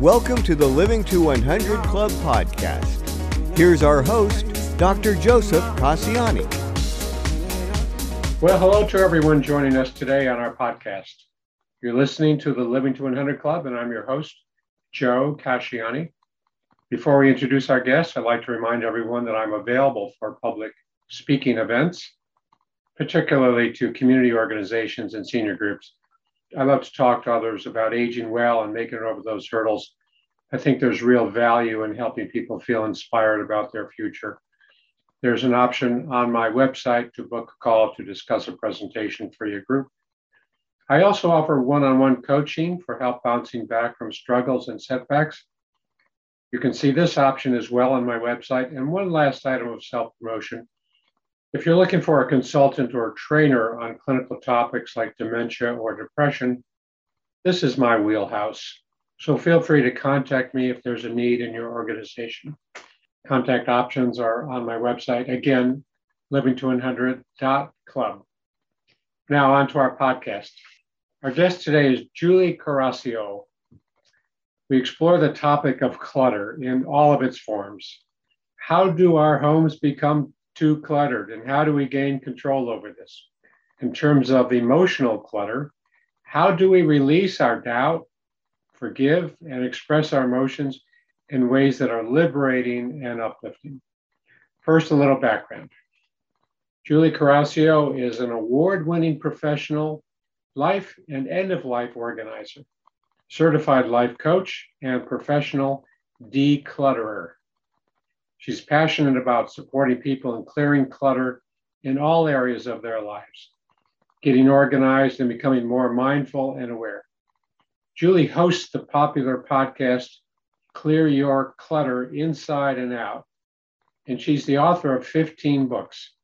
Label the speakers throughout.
Speaker 1: Welcome to the Living to 100 Club podcast. Here's our host, Dr. Joseph Casciani.
Speaker 2: Well, hello to everyone joining us today on our podcast. You're listening to the Living to 100 Club, and I'm your host, Joe Casciani. Before we introduce our guests, I'd like to remind everyone that I'm available for public speaking events, particularly to community organizations and senior groups. I love to talk to others about aging well and making it over those hurdles. I think there's real value in helping people feel inspired about their future. There's an option on my website to book a call to discuss a presentation for your group. I also offer one on one coaching for help bouncing back from struggles and setbacks. You can see this option as well on my website. And one last item of self promotion. If you're looking for a consultant or trainer on clinical topics like dementia or depression, this is my wheelhouse. So feel free to contact me if there's a need in your organization. Contact options are on my website. Again, livingto100.club. Now, on to our podcast. Our guest today is Julie Coraccio. We explore the topic of clutter in all of its forms. How do our homes become too cluttered, and how do we gain control over this? In terms of emotional clutter, how do we release our doubt, forgive, and express our emotions in ways that are liberating and uplifting. First, a little background. Julie Coraccio is an award winning professional, life and end of life organizer, certified life coach, and professional declutterer. She's passionate about supporting people in clearing clutter in all areas of their lives, getting organized and becoming more mindful and aware. Julie hosts the popular podcast Clear Your Clutter Inside and Out. And she's the author of 15 books.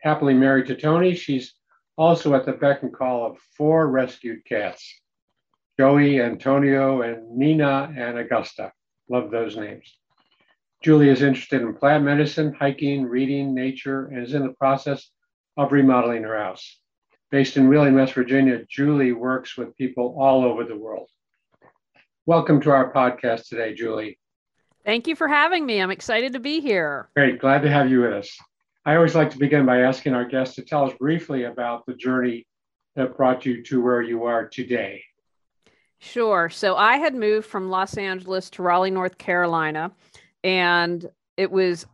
Speaker 2: Happily married to Tony, she's also at the beck and call of four rescued cats Joey, Antonio, and Nina and Augusta. Love those names. Julie is interested in plant medicine, hiking, reading, nature, and is in the process of remodeling her house. Based in Wheeling, West Virginia, Julie works with people all over the world. Welcome to our podcast today, Julie.
Speaker 3: Thank you for having me. I'm excited to be here.
Speaker 2: Great. Glad to have you with us. I always like to begin by asking our guests to tell us briefly about the journey that brought you to where you are today.
Speaker 3: Sure. So I had moved from Los Angeles to Raleigh, North Carolina, and it was,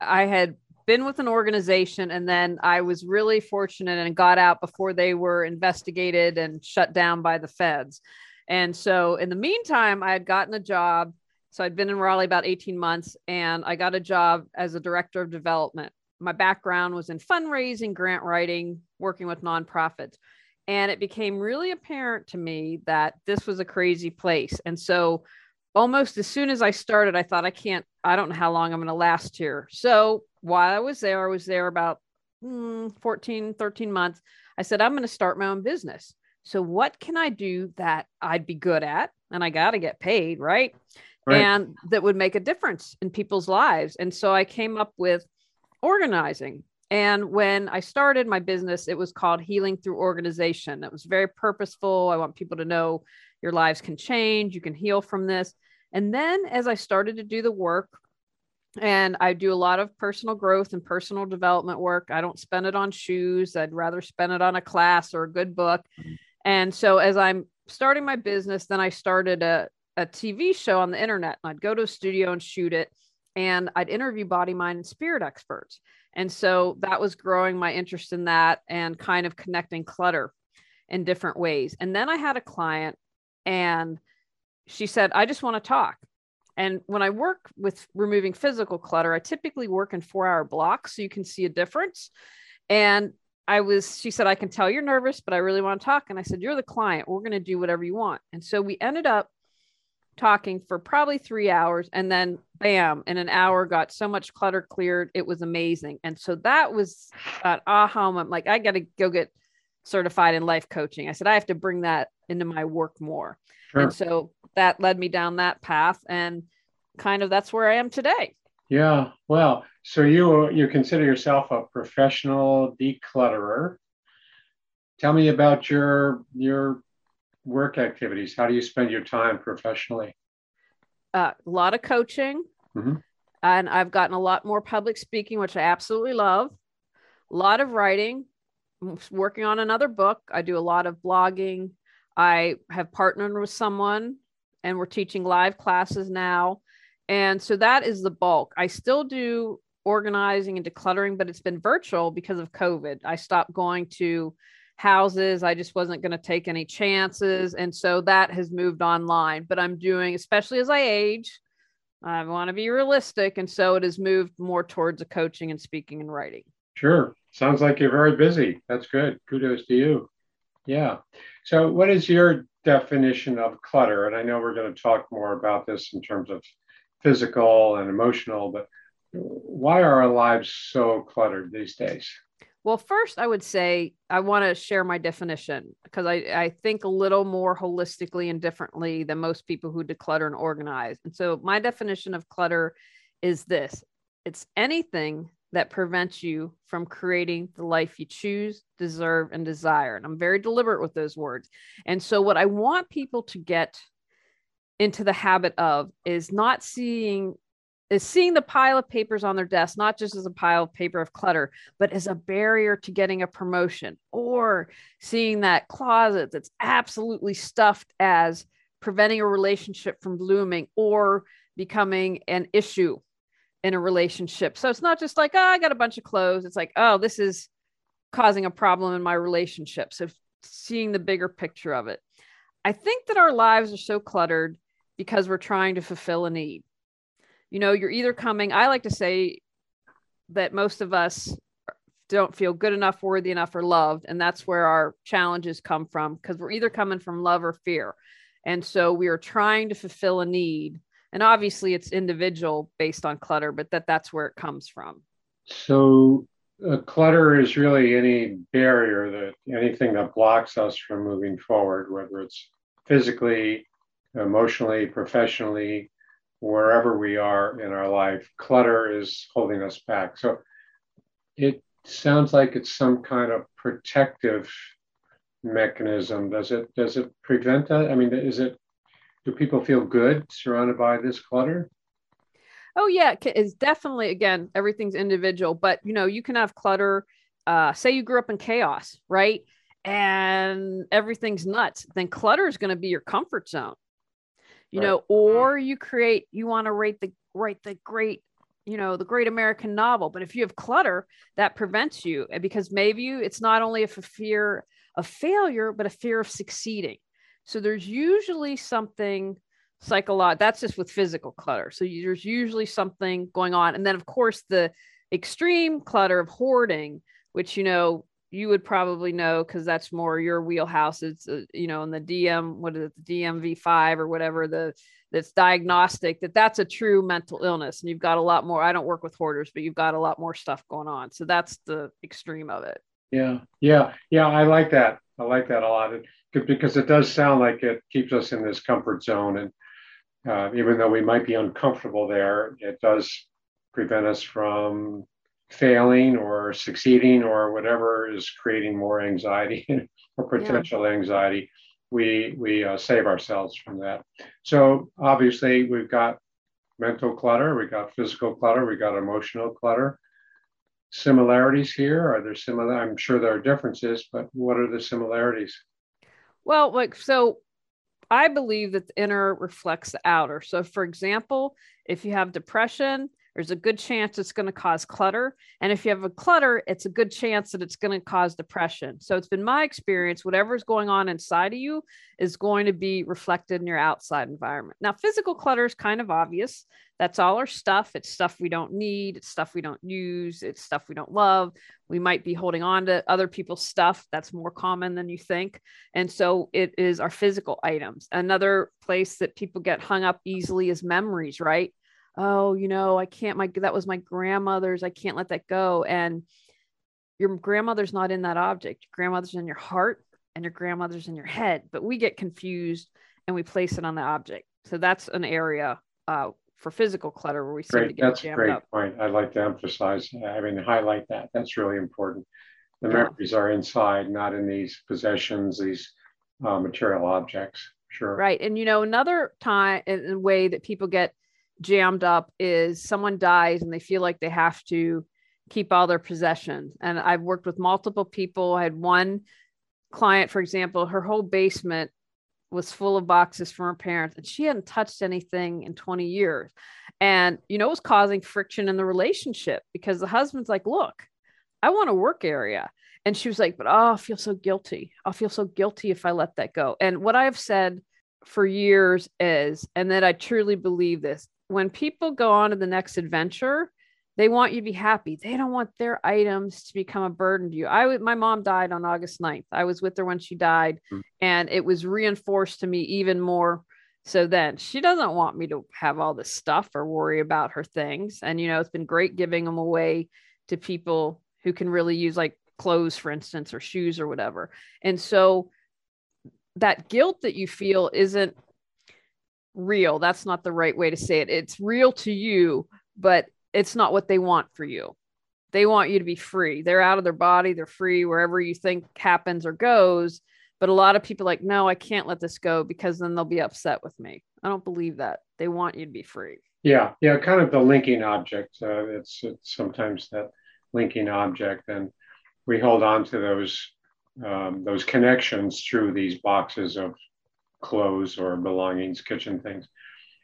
Speaker 3: I had been with an organization and then I was really fortunate and got out before they were investigated and shut down by the feds. And so in the meantime, I had gotten a job. So I'd been in Raleigh about 18 months and I got a job as a director of development. My background was in fundraising, grant writing, working with nonprofits. And it became really apparent to me that this was a crazy place. And so almost as soon as I started, I thought, I can't, I don't know how long I'm going to last here. So while I was there, I was there about mm, 14, 13 months. I said, I'm going to start my own business. So, what can I do that I'd be good at? And I got to get paid, right? right? And that would make a difference in people's lives. And so I came up with organizing. And when I started my business, it was called Healing Through Organization. It was very purposeful. I want people to know your lives can change, you can heal from this. And then as I started to do the work, and I do a lot of personal growth and personal development work. I don't spend it on shoes. I'd rather spend it on a class or a good book. Mm-hmm. And so as I'm starting my business, then I started a, a TV show on the internet and I'd go to a studio and shoot it and I'd interview body, mind, and spirit experts. And so that was growing my interest in that and kind of connecting clutter in different ways. And then I had a client and she said, I just want to talk. And when I work with removing physical clutter, I typically work in four hour blocks so you can see a difference. And I was, she said, I can tell you're nervous, but I really want to talk. And I said, You're the client. We're going to do whatever you want. And so we ended up talking for probably three hours. And then, bam, in an hour, got so much clutter cleared. It was amazing. And so that was an aha moment. Like, I got to go get certified in life coaching. I said, I have to bring that into my work more. Sure. And so that led me down that path. And kind of that's where I am today.
Speaker 2: Yeah. Well, so you you consider yourself a professional declutterer. Tell me about your your work activities. How do you spend your time professionally?
Speaker 3: Uh, a lot of coaching. Mm-hmm. And I've gotten a lot more public speaking, which I absolutely love. A lot of writing. I'm working on another book. I do a lot of blogging. I have partnered with someone and we're teaching live classes now. And so that is the bulk. I still do organizing and decluttering, but it's been virtual because of COVID. I stopped going to houses. I just wasn't going to take any chances. And so that has moved online. But I'm doing, especially as I age, I want to be realistic. And so it has moved more towards the coaching and speaking and writing.
Speaker 2: Sure. Sounds like you're very busy. That's good. Kudos to you. Yeah. So, what is your definition of clutter? And I know we're going to talk more about this in terms of physical and emotional, but why are our lives so cluttered these days?
Speaker 3: Well, first, I would say I want to share my definition because I, I think a little more holistically and differently than most people who declutter and organize. And so, my definition of clutter is this it's anything that prevents you from creating the life you choose, deserve, and desire. And I'm very deliberate with those words. And so, what I want people to get into the habit of is not seeing is seeing the pile of papers on their desk not just as a pile of paper of clutter but as a barrier to getting a promotion or seeing that closet that's absolutely stuffed as preventing a relationship from blooming or becoming an issue in a relationship so it's not just like oh i got a bunch of clothes it's like oh this is causing a problem in my relationship so seeing the bigger picture of it i think that our lives are so cluttered because we're trying to fulfill a need. You know, you're either coming, I like to say that most of us don't feel good enough, worthy enough, or loved. And that's where our challenges come from because we're either coming from love or fear. And so we are trying to fulfill a need. And obviously it's individual based on clutter, but that that's where it comes from.
Speaker 2: So uh, clutter is really any barrier that anything that blocks us from moving forward, whether it's physically, emotionally, professionally, wherever we are in our life, clutter is holding us back. So it sounds like it's some kind of protective mechanism. Does it does it prevent that? I mean, is it do people feel good surrounded by this clutter?
Speaker 3: Oh yeah, it's definitely again everything's individual, but you know you can have clutter. Uh, say you grew up in chaos, right? And everything's nuts. Then clutter is going to be your comfort zone you right. know or you create you want to write the write the great you know the great american novel but if you have clutter that prevents you because maybe you, it's not only a fear of failure but a fear of succeeding so there's usually something psychological that's just with physical clutter so there's usually something going on and then of course the extreme clutter of hoarding which you know you would probably know because that's more your wheelhouse. It's uh, you know in the DM what is it the DMV five or whatever the that's diagnostic that that's a true mental illness and you've got a lot more. I don't work with hoarders, but you've got a lot more stuff going on. So that's the extreme of it.
Speaker 2: Yeah, yeah, yeah. I like that. I like that a lot it, because it does sound like it keeps us in this comfort zone, and uh, even though we might be uncomfortable there, it does prevent us from failing or succeeding or whatever is creating more anxiety or potential yeah. anxiety, we we uh, save ourselves from that. So obviously we've got mental clutter, we've got physical clutter, we've got emotional clutter. Similarities here are there similar? I'm sure there are differences, but what are the similarities?
Speaker 3: Well, like so, I believe that the inner reflects the outer. So, for example, if you have depression, there's a good chance it's going to cause clutter. And if you have a clutter, it's a good chance that it's going to cause depression. So it's been my experience whatever's going on inside of you is going to be reflected in your outside environment. Now, physical clutter is kind of obvious. That's all our stuff. It's stuff we don't need, it's stuff we don't use, it's stuff we don't love. We might be holding on to other people's stuff. That's more common than you think. And so it is our physical items. Another place that people get hung up easily is memories, right? Oh, you know, I can't, my, that was my grandmother's. I can't let that go. And your grandmother's not in that object. Your grandmother's in your heart and your grandmother's in your head, but we get confused and we place it on the object. So that's an area uh, for physical clutter where we seem
Speaker 2: great.
Speaker 3: to get
Speaker 2: That's
Speaker 3: jammed
Speaker 2: a great
Speaker 3: up.
Speaker 2: point. I'd like to emphasize, I mean, highlight that. That's really important. The memories are inside, not in these possessions, these uh, material objects. Sure.
Speaker 3: Right. And, you know, another time and way that people get jammed up is someone dies and they feel like they have to keep all their possessions. And I've worked with multiple people. I had one client, for example, her whole basement was full of boxes from her parents and she hadn't touched anything in 20 years. And, you know, it was causing friction in the relationship because the husband's like, look, I want a work area. And she was like, but oh, I feel so guilty. I'll feel so guilty if I let that go. And what I've said for years is, and that I truly believe this when people go on to the next adventure, they want you to be happy. They don't want their items to become a burden to you. I my mom died on August 9th. I was with her when she died, mm-hmm. and it was reinforced to me even more. So then she doesn't want me to have all this stuff or worry about her things. And you know, it's been great giving them away to people who can really use like clothes, for instance, or shoes or whatever. And so that guilt that you feel isn't real. That's not the right way to say it. It's real to you, but it's not what they want for you. They want you to be free. They're out of their body, they're free wherever you think happens or goes. But a lot of people like, no, I can't let this go because then they'll be upset with me. I don't believe that. They want you to be free.
Speaker 2: Yeah, yeah, kind of the linking object. Uh, it's, it's sometimes that linking object, and we hold on to those um, those connections through these boxes of clothes or belongings, kitchen things.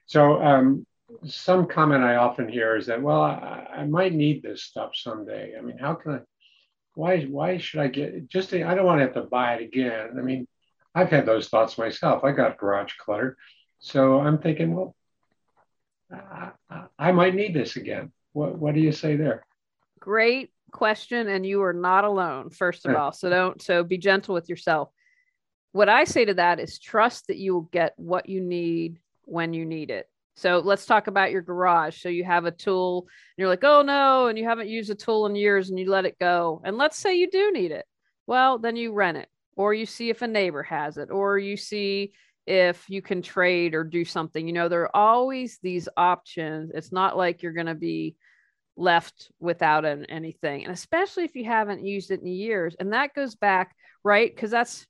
Speaker 2: So um, some comment I often hear is that, well, I, I, might need this stuff someday. I mean, how can I? Why? Why should I get just? To, I don't want to have to buy it again. I mean, I've had those thoughts myself. I got garage clutter, so I'm thinking, well, I, I might need this again. What What do you say there?
Speaker 3: Great question, and you are not alone. First of all, so don't. So be gentle with yourself what I say to that is trust that you will get what you need when you need it. So let's talk about your garage. So you have a tool and you're like, oh no, and you haven't used a tool in years and you let it go. And let's say you do need it. Well, then you rent it, or you see if a neighbor has it, or you see if you can trade or do something. You know, there are always these options. It's not like you're going to be left without an, anything. And especially if you haven't used it in years. And that goes back, right? Because that's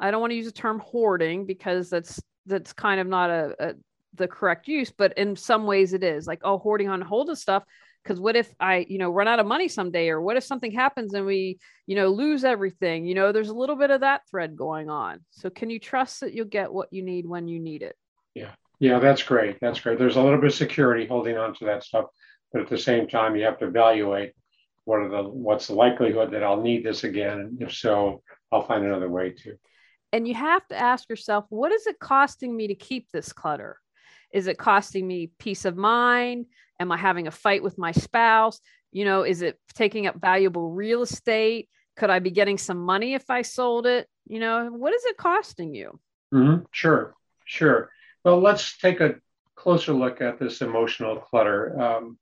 Speaker 3: I don't want to use the term hoarding because that's that's kind of not a, a the correct use, but in some ways it is like oh hoarding on hold of stuff because what if I you know run out of money someday or what if something happens and we you know lose everything you know there's a little bit of that thread going on. So can you trust that you'll get what you need when you need it?
Speaker 2: Yeah, yeah, that's great. That's great. There's a little bit of security holding on to that stuff, but at the same time you have to evaluate what are the what's the likelihood that I'll need this again, and if so, I'll find another way to.
Speaker 3: And you have to ask yourself, what is it costing me to keep this clutter? Is it costing me peace of mind? Am I having a fight with my spouse? You know, is it taking up valuable real estate? Could I be getting some money if I sold it? You know, what is it costing you?
Speaker 2: Mm-hmm. Sure, sure. Well, let's take a closer look at this emotional clutter. Um,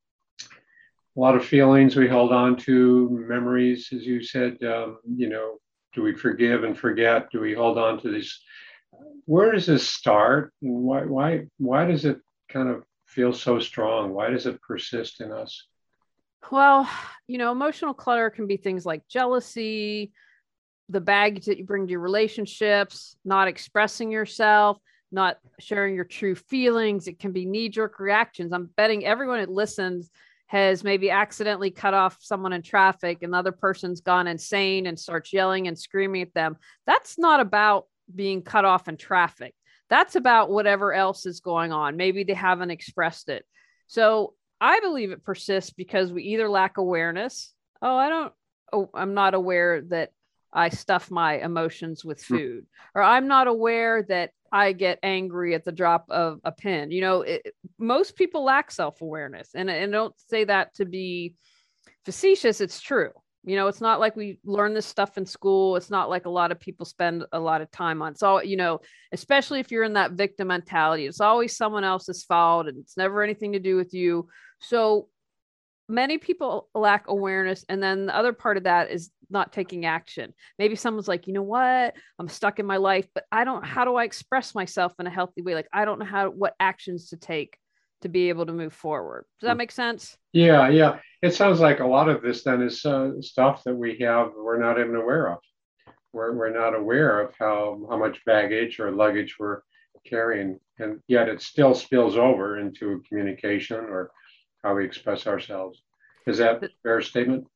Speaker 2: a lot of feelings we hold on to, memories, as you said, um, you know, do we forgive and forget? Do we hold on to these? Where does this start? And Why, why, why does it kind of feel so strong? Why does it persist in us?
Speaker 3: Well, you know, emotional clutter can be things like jealousy, the baggage that you bring to your relationships, not expressing yourself, not sharing your true feelings. It can be knee jerk reactions. I'm betting everyone that listens has maybe accidentally cut off someone in traffic, another person's gone insane and starts yelling and screaming at them. That's not about being cut off in traffic. That's about whatever else is going on. Maybe they haven't expressed it. So I believe it persists because we either lack awareness. Oh, I don't, oh, I'm not aware that I stuff my emotions with
Speaker 2: Hmm.
Speaker 3: food, or I'm not aware that I get angry at the drop of a pin. You know, it, most people lack self awareness. And, and don't say that to be facetious, it's true. You know, it's not like we learn this stuff in school. It's not like a lot of people spend a lot of time on. So, you know, especially if you're in that victim mentality, it's always someone else's fault and it's never anything to do with you. So, many people lack awareness. And then the other part of that is not taking action. Maybe someone's like, you know what? I'm stuck in my life, but I don't, how do I express myself in a healthy way? Like, I don't know how, what actions to take to be able to move forward. Does that make sense?
Speaker 2: Yeah, yeah. It sounds like a lot of this then is uh, stuff that we have we're not even aware of. We're, we're not aware of how, how much baggage or luggage we're carrying, and yet it still spills over into communication or how we express ourselves. Is that a fair statement?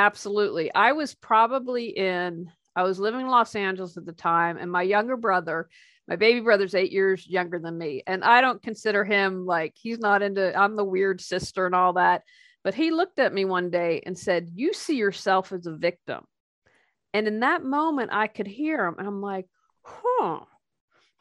Speaker 3: Absolutely. I was probably in, I was living in Los Angeles at the time, and my younger brother, my baby brother's eight years younger than me. And I don't consider him like he's not into, I'm the weird sister and all that. But he looked at me one day and said, You see yourself as a victim. And in that moment, I could hear him. And I'm like, Huh,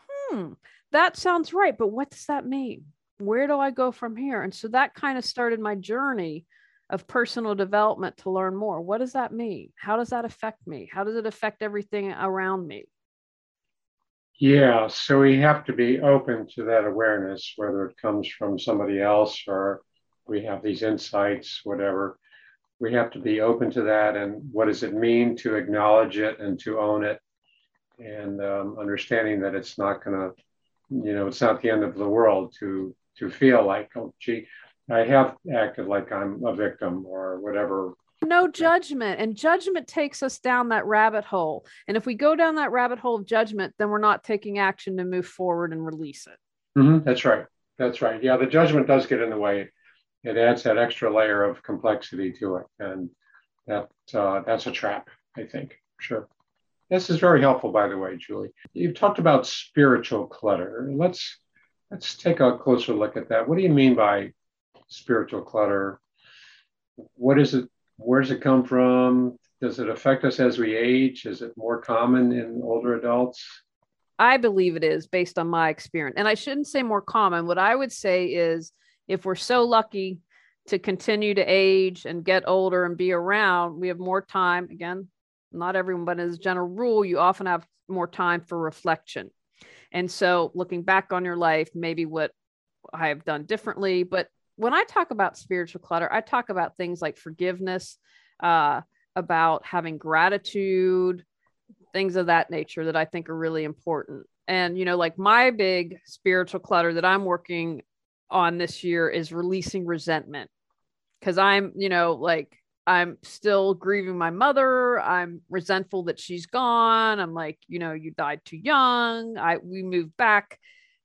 Speaker 3: hmm, that sounds right. But what does that mean? Where do I go from here? And so that kind of started my journey of personal development to learn more. What does that mean? How does that affect me? How does it affect everything around me?
Speaker 2: Yeah, so we have to be open to that awareness, whether it comes from somebody else or we have these insights, whatever. We have to be open to that. And what does it mean to acknowledge it and to own it? And um, understanding that it's not going to, you know, it's not the end of the world to to feel like, oh, gee, I have acted like I'm a victim or whatever
Speaker 3: No judgment. And judgment takes us down that rabbit hole. And if we go down that rabbit hole of judgment, then we're not taking action to move forward and release it.
Speaker 2: Mhm, That's right. That's right. Yeah, the judgment does get in the way. It adds that extra layer of complexity to it, and that uh, that's a trap. I think. Sure. This is very helpful, by the way, Julie. You've talked about spiritual clutter. Let's let's take a closer look at that. What do you mean by spiritual clutter? What is it? Where does it come from? Does it affect us as we age? Is it more common in older adults?
Speaker 3: I believe it is based on my experience. And I shouldn't say more common. What I would say is if we're so lucky to continue to age and get older and be around, we have more time. Again, not everyone, but as a general rule, you often have more time for reflection. And so looking back on your life, maybe what I have done differently. But when I talk about spiritual clutter, I talk about things like forgiveness, uh, about having gratitude, things of that nature that I think are really important. And, you know, like my big spiritual clutter that I'm working on this year is releasing resentment. Cause I'm, you know, like I'm still grieving my mother. I'm resentful that she's gone. I'm like, you know, you died too young. I we moved back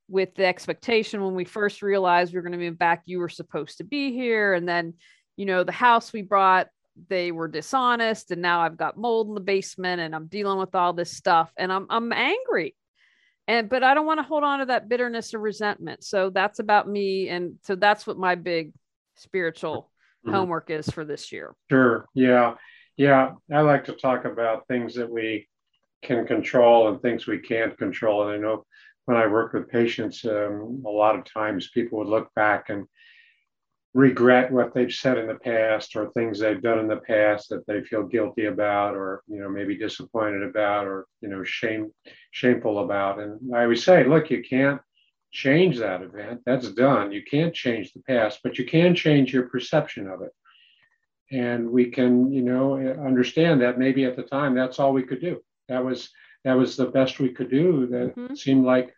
Speaker 3: with the expectation when we first realized we were going to move back, you were supposed to be here. And then, you know, the house we brought, they were dishonest. And now I've got mold in the basement and I'm dealing with all this stuff and I'm I'm angry. And but I don't want to hold on to that bitterness or resentment. So that's about me. And so that's what my big spiritual
Speaker 2: Mhm.
Speaker 3: homework is for this year.
Speaker 2: Sure. Yeah. Yeah. I like to talk about things that we can control and things we can't control. And I know when I work with patients, um, a lot of times people would look back and regret what they've said in the past or things they've done in the past that they feel guilty about or you know maybe disappointed about or you know shame shameful about. And i always say look you can't change that event. That's done. You can't change the past but you can change your perception of it. And we can you know understand that maybe at the time that's all we could do. That was that was the best we could do that
Speaker 3: Mhm.
Speaker 2: seemed like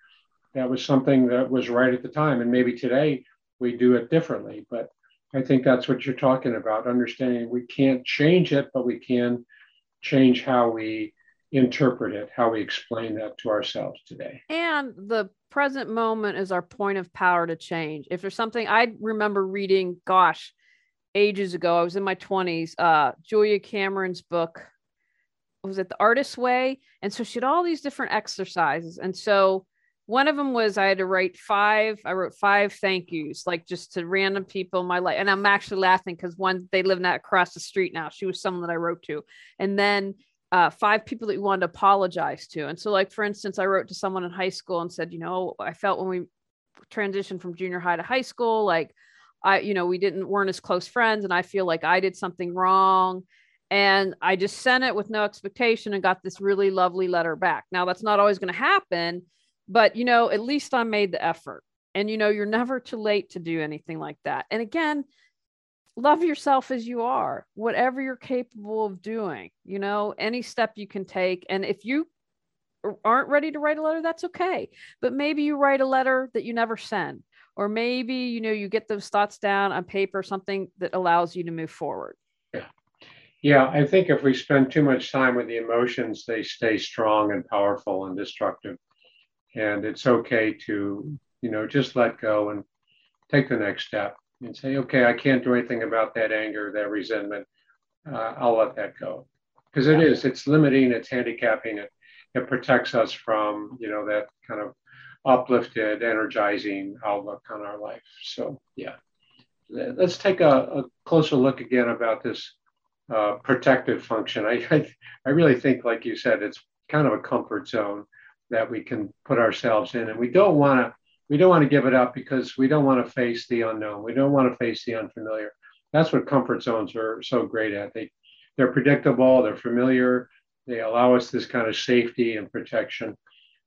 Speaker 2: that was something that was right at the time and maybe today we do it differently but i think that's what you're talking about understanding we can't change it but we can change how we interpret it how we explain that to ourselves today
Speaker 3: And the present moment is our point of power to change. If there's something I remember reading, gosh, ages ago, I was in my 20s, uh, Julia Cameron's book, was it The Artist's Way? And so she had all these different exercises. And so one of them was I had to write five. I wrote five thank yous, like just to random people in my life. And I'm actually laughing because one they live not across the street now. She was someone that I wrote to, and then uh, five people that you wanted to apologize to. And so, like for instance, I wrote to someone in high school and said, you know, I felt when we transitioned from junior high to high school, like I, you know, we didn't weren't as close friends, and I feel like I did something wrong. And I just sent it with no expectation and got this really lovely letter back. Now that's not always going to happen but you know at least i made the effort. And you know you're never too late to do anything like that. And again love yourself as you are whatever you're capable of doing you know any step you can take. And if you aren't ready to write a letter that's okay. But maybe you write a letter that you never send or maybe you know you get those thoughts down on paper something that allows you to move forward
Speaker 2: yeah yeah i think if we spend too much time with the emotions they stay strong and powerful and destructive. And it's okay to you know just let go and take the next step and say okay i can't do anything about that anger that resentment. Uh, i'll let that go. Because it is it's limiting it's handicapping it it protects us from you know that kind of uplifted energizing outlook on our life. So yeah. Let's take a, a closer look again about this uh, protective function. I, I i really think like you said it's kind of a comfort zone that we can put ourselves in. And we don't want to we don't want to give it up because we don't want to face the unknown. We don't want to face the unfamiliar. That's what comfort zones are so great at. They they're predictable they're familiar they allow us this kind of safety and protection.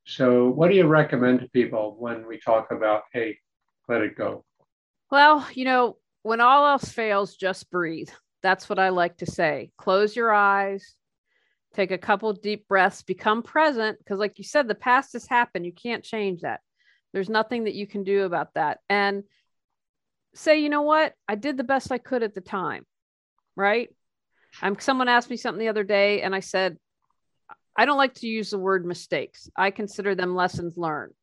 Speaker 2: So what do you recommend to people when we talk about hey let it go?
Speaker 3: Well you know when all else fails just breathe that's what i like to say close your eyes take a couple deep breaths, become present. Because, like you said, the past has happened. You can't change that. There's nothing that you can do about that. And say, you know what? I did the best I could at the time. Right. I'm someone asked me something the other day, and I said, I don't like to use the word mistakes. I consider them lessons learned,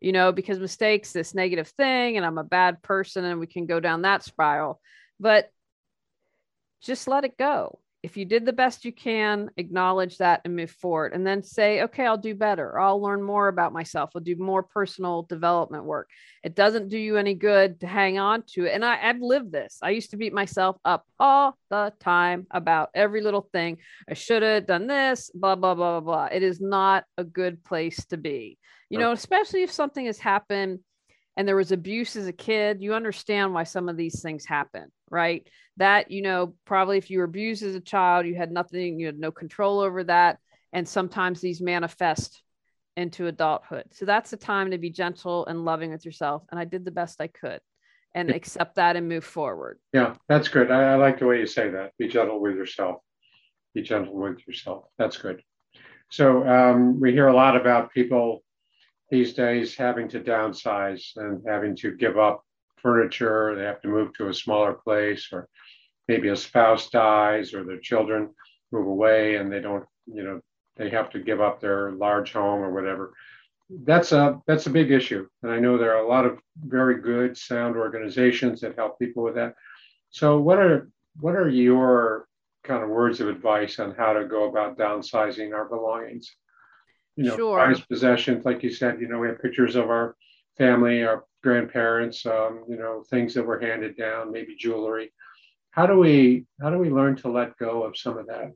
Speaker 3: you know, because mistakes, this negative thing, and I'm a bad person, and we can go down that spiral. But just let it go if you did the best you can, acknowledge that and move forward. And then say, okay, I'll do better. I'll learn more about myself. I'll do more personal development work. It doesn't do you any good to hang on to it. And I, have lived this. I used to beat myself up all the time about every little thing. I should have done this, blah, blah, blah, blah, blah. It is not a good place to be, you know, especially if something has happened and there was abuse as a kid, you understand why some of these things happen, right? That, you know, probably if you were abused as a child, you had nothing, you had no control over that. And sometimes these manifest into adulthood. So that's the time to be gentle and loving with yourself. And I did the best I could and accept that and move forward.
Speaker 2: Yeah, that's good. I, I like the way you say that. Be gentle with yourself. Be gentle with yourself. That's good. So um, we hear a lot about people these days having to downsize and having to give up furniture. They have to move to a smaller place, or maybe a spouse dies, or their children move away and they don't, you know, they have to give up their large home or whatever. That's a that's a big issue, and I know there are a lot of very good, sound organizations that help people with that. So, what are what are your kind of words of advice on how to go about downsizing our belongings? you know,
Speaker 3: sure.
Speaker 2: prized possessions, like you said, you know, we have pictures of our family, our grandparents, um, you know, things that were handed down, maybe jewelry. How do we how do we learn to let go of some of that?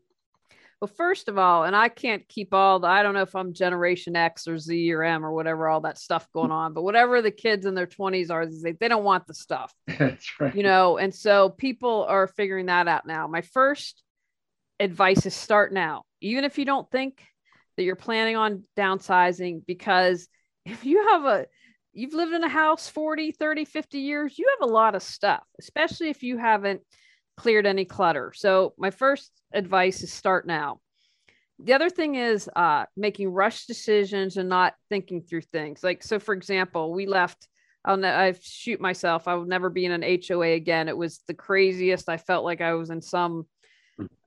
Speaker 3: Well, first of all, and I can't keep all the, I don't know if I'm Generation X or Z or M or whatever, all that stuff going on, but whatever the kids in their 20s are, they, they don't want the stuff.
Speaker 2: That's right.
Speaker 3: You know, and so people are figuring that out now. My first advice is start now. Even if you don't think that you're planning on downsizing because if you have a you've lived in a house 40 30 50 years you have a lot of stuff especially if you haven't cleared any clutter so my first advice is start now the other thing is uh, making rush decisions and not thinking through things like so for example we left I'll ne- I shoot myself. I will never be in an HOA again. It was the craziest. I felt like I was in some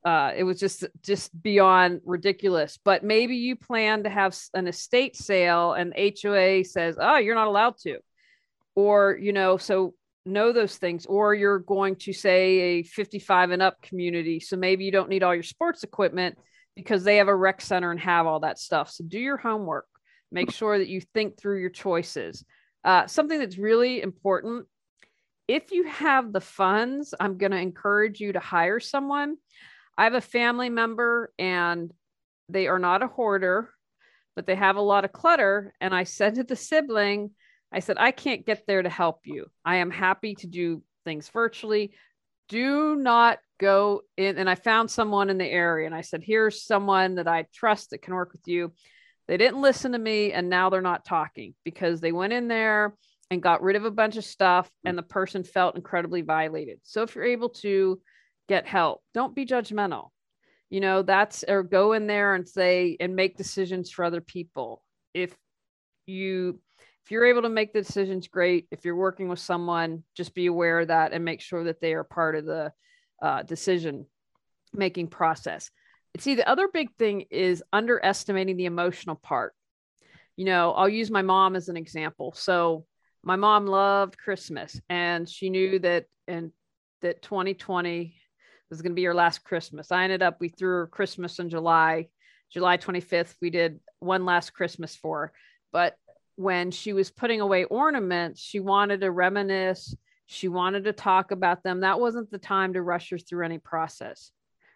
Speaker 3: uh, it was just just beyond ridiculous. But maybe you plan to have an estate sale, and HOA says, "Oh, you're not allowed to," or you know, so know those things. Or you're going to say a 55 and up community, so maybe you don't need all your sports equipment because they have a rec center and have all that stuff. So do your homework. Make sure that you think through your choices. Uh, something that's really important if you have the funds, I'm going to encourage you to hire someone. I have a family member and they are not a hoarder, but they have a lot of clutter. And I said to the sibling, I said, I can't get there to help you. I am happy to do things virtually. Do not go in. And I found someone in the area and I said, Here's someone that I trust that can work with you. They didn't listen to me and now they're not talking because they went in there and got rid of a bunch of stuff hmm. and the person felt incredibly violated. So if you're able to get help, don't be judgmental. You know, that's or go in there and say and make decisions for other people. If you if you're able to make the decisions great if you're working with someone just be aware of that and make sure that they are part of the uh, decision making process see the other big thing is underestimating the emotional part you know i'll use my mom as an example so my mom loved Christmas and she knew that and that 2020 was going to be her last Christmas. I ended up we threw her Christmas in July, July 25th. We did one last Christmas for her. But when she was putting away ornaments, she wanted to reminisce. She wanted to talk about them. That wasn't the time to rush her through any process.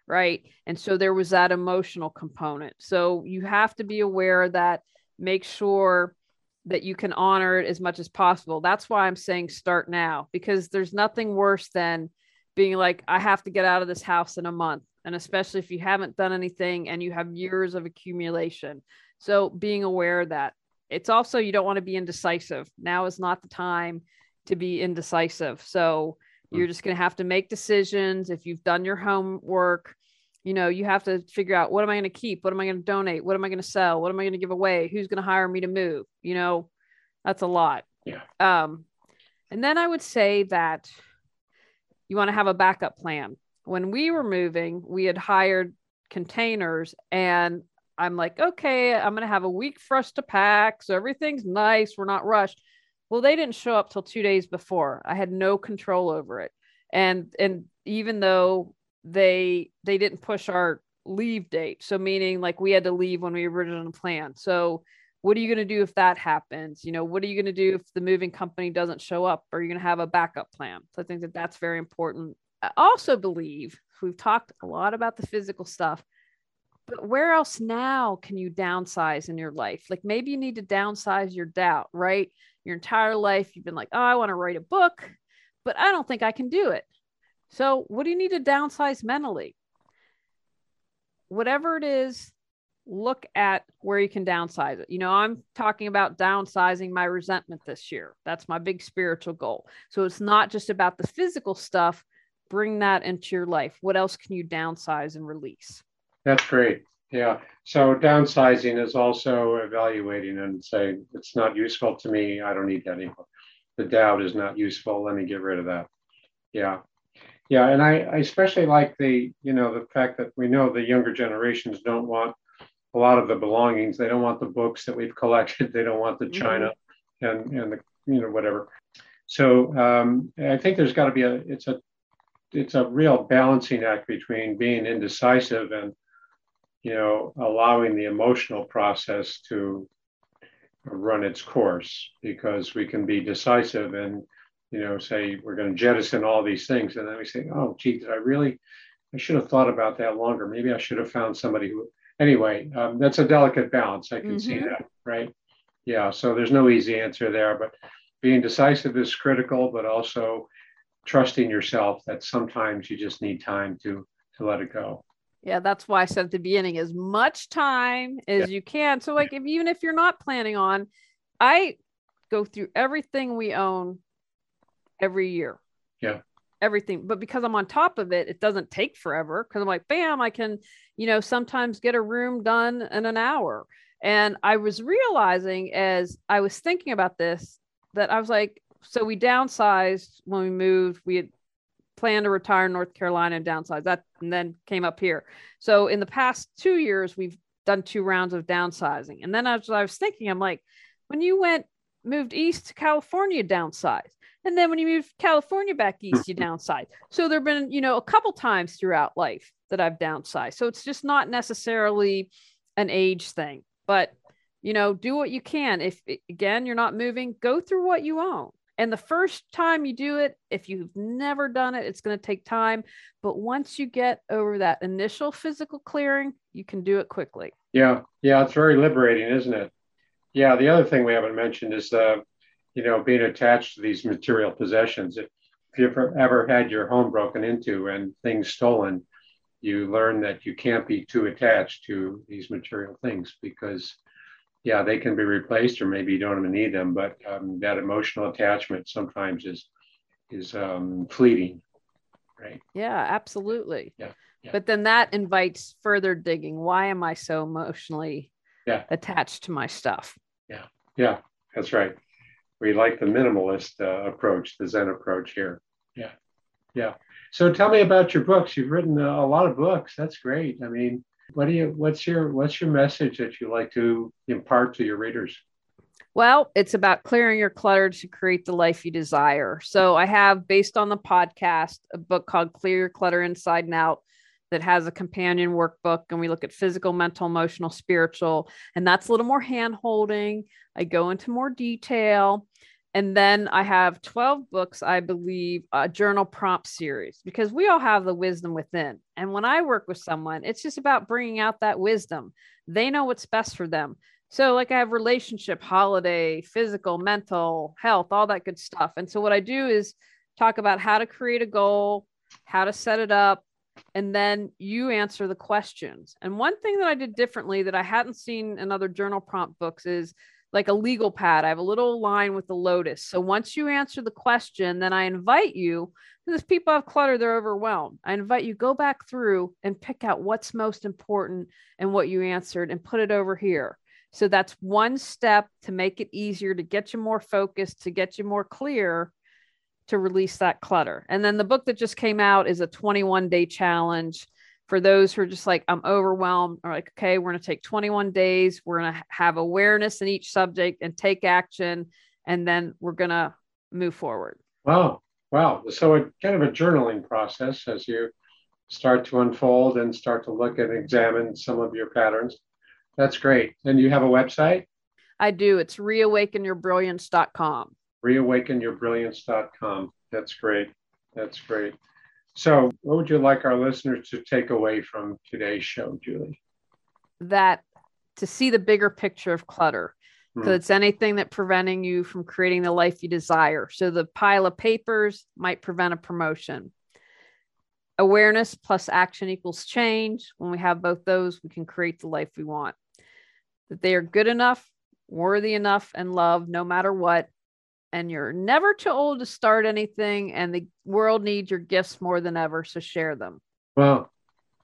Speaker 3: Right. And so there was that emotional component. So you have to be aware that make sure that you can honor it as much as possible. That's why I'm saying start now because there's nothing worse than being like, I have to get out of this house in a month. And especially if you haven't done anything and you have years of accumulation. So being aware of that it's also, you don't want to be indecisive. Now is not the time to be indecisive. So you're hmm. just going to have to make decisions. If you've done your homework, you know you have to figure out what am i going to keep what am i going to donate what am i going to sell what am i going to give away who's going to hire me to move you know that's a lot
Speaker 2: yeah
Speaker 3: um and then i would say that you want to have a backup plan when we were moving we had hired containers and i'm like okay i'm going to have a week for us to pack so everything's nice we're not rushed well they didn't show up till two days before i had no control over it and and even though they they didn't push our leave date. So meaning like we had to leave when we originally planned. So what are you going to do if that happens? You know, what are you going to do if the moving company doesn't show up? Are you going to have a backup plan? So I think that that's very important. I also believe we've talked a lot about the physical stuff, but where else now can you downsize in your life? Like maybe you need to downsize your doubt, right? Your entire life, you've been like, oh, I want to write a book, but I don't think I can do it. So, what do you need to downsize mentally? Whatever it is, look at where you can downsize it. You know, I'm talking about downsizing my resentment this year. That's my big spiritual goal. So, it's not just about the physical stuff, bring that into your life. What else can you downsize and release?
Speaker 2: That's great. Yeah. So downsizing is also evaluating and saying it's not useful to me. I don't need that anymore. The doubt is not useful. Let me get rid of that. Yeah. Yeah, and I, I especially like the you know the fact that we know the younger generations don't want a lot of the belongings. They don't want the books that we've collected. They don't want the mm-hmm. china mm-hmm. and and the you know whatever. So um, I think there's got to be a it's a it's a real balancing act between being indecisive and you know allowing the emotional process to run its course because we can be decisive and you know, say we're going to jettison all these things, and then we say, oh, gee, did I really? I should have thought about that longer. Maybe I should have found somebody who. Anyway, um, that's a delicate balance. I can mm-hmm. see that, right? Yeah. So there's no easy answer there, but being decisive is critical, but also trusting yourself that sometimes you just need time to to let it go.
Speaker 3: Yeah, that's why I said at the beginning as much time as yeah. you can. So, like, if, even if you're not planning on, I go through everything we own every year.
Speaker 2: Yeah.
Speaker 3: Everything. But because I'm on top of it, it doesn't take forever because I'm like, bam, I can, you know, sometimes get a room done in an hour. And I was realizing as I was thinking about this that I was like, so we downsized when we moved. We had planned to retire in North Carolina and downsize that, and then came up here. So in the past two years, we've done two rounds of downsizing. And then as I was thinking, I'm like, when you went moved east to California, downsized. And then when you move California back east, you downsize. So there have been, you know, a couple times throughout life that I've downsized. So it's just not necessarily an age thing, but you know, do what you can. If again, you're not moving, go through what you own. And the first time you do it, if you've never done it, it's going to take time. But once you get over that initial physical clearing, you can do it quickly.
Speaker 2: Yeah. Yeah. It's very liberating, isn't it? Yeah. The other thing we haven't mentioned is, uh, you know, being attached to these material possessions. If, if you've ever had your home broken into and things stolen, you learn that you can't be too attached to these material things because yeah, they can be replaced, or maybe you don't even need them. But um, that emotional attachment sometimes is is um, fleeting, right?
Speaker 3: Yeah, absolutely.
Speaker 2: Yeah, yeah.
Speaker 3: But then that invites further digging. Why am I so emotionally
Speaker 2: yeah.
Speaker 3: attached to my stuff?
Speaker 2: Yeah, yeah, that's right. We like the minimalist uh, approach, the Zen approach here. Yeah, yeah. So tell me about your books. You've written a lot of books. That's great. I mean, what do you what's your what's your message that you like to impart to your readers?
Speaker 3: Well, it's about clearing your clutter to create the life you desire. So I have based on the podcast a book called Clear Your Clutter Inside and Out that has a companion workbook and we look at physical, mental, emotional, spiritual and that's a little more hand holding. I go into more detail and then I have 12 books, I believe, a journal prompt series, because we all have the wisdom within. And when I work with someone, it's just about bringing out that wisdom. They know what's best for them. So, like, I have relationship, holiday, physical, mental, health, all that good stuff. And so, what I do is talk about how to create a goal, how to set it up, and then you answer the questions. And one thing that I did differently that I hadn't seen in other journal prompt books is like a legal pad. I have a little line with the lotus. So once you answer the question, then I invite you, because people have clutter, they're overwhelmed. I invite you go back through and pick out what's most important and what you answered and put it over here. So that's one step to make it easier to get you more focused, to get you more clear to release that clutter. And then the book that just came out is a 21 day challenge for those who are just like i'm overwhelmed or like okay we're going to take 21 days we're going to have awareness in each subject and take action and then we're going to move forward.
Speaker 2: Wow wow. So it kind of a journaling process as you start to unfold and start to look and examine some of your patterns. That's great. And you have a website?
Speaker 3: I do. It's reawakenyourbrilliance.com
Speaker 2: reawakenyourbrilliance.com that's great. That's great so, what would you like our listeners to take away from today's show, Julie?
Speaker 3: That to see the bigger picture of clutter. So mm. it's anything that preventing you from creating the life you desire. So the pile of papers might prevent a promotion. Awareness plus action equals change. When we have both those, we can create the life we want. That they are good enough, worthy enough, and loved no matter what, and you're never too old to start anything and the world needs your gifts more than ever so share them.
Speaker 2: Well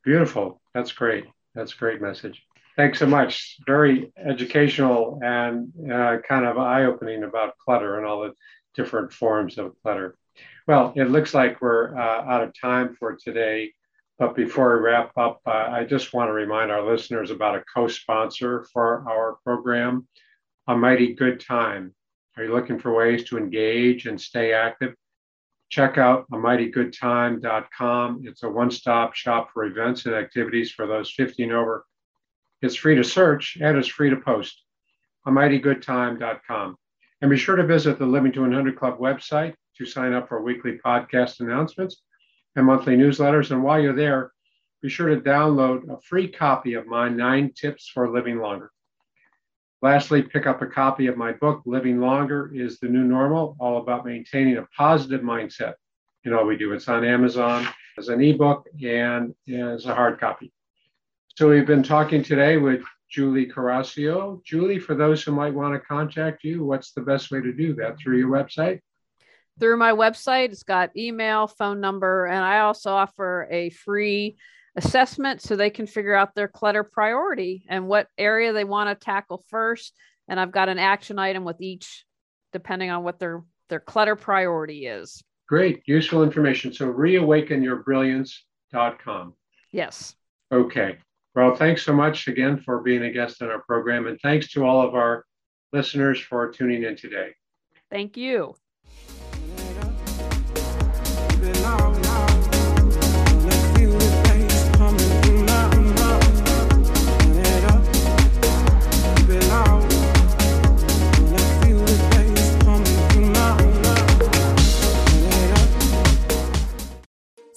Speaker 2: beautiful. That's great. That's a great message. Thanks so much. Very educational and uh, kind of eye-opening about clutter and all the different forms of clutter. Well it looks like we're uh, out of time for today but before we wrap up uh, i just want to remind our listeners about a co-sponsor for our program a mighty good time are you looking for ways to engage and stay active? Check out a mightygoodtime.com. It's a one stop shop for events and activities for those 15 over. It's free to search and it's free to post. A mightygoodtime.com. And be sure to visit the Living to 100 Club website to sign up for weekly podcast announcements and monthly newsletters. And while you're there, be sure to download a free copy of my nine tips for living longer. Lastly, pick up a copy of my book, Living Longer is the New Normal, all about maintaining a positive mindset in all we do. It's on Amazon as an ebook and as a hard copy. So we've been talking today with Julie Coraccio. Julie, for those who might want to contact you, what's the best way to do that? Through your website?
Speaker 3: Through my website. It's got email, phone number, and I also offer a free assessment so they can figure out their clutter priority and what area they want to tackle first. And I've got an action item with each, depending on what their their clutter priority is.
Speaker 2: Great, useful information. So reawakenyourbrilliance.com.
Speaker 3: Yes.
Speaker 2: Okay. Well, thanks so much again for being a guest on our program. And thanks to all of our listeners for tuning in today.
Speaker 3: Thank you.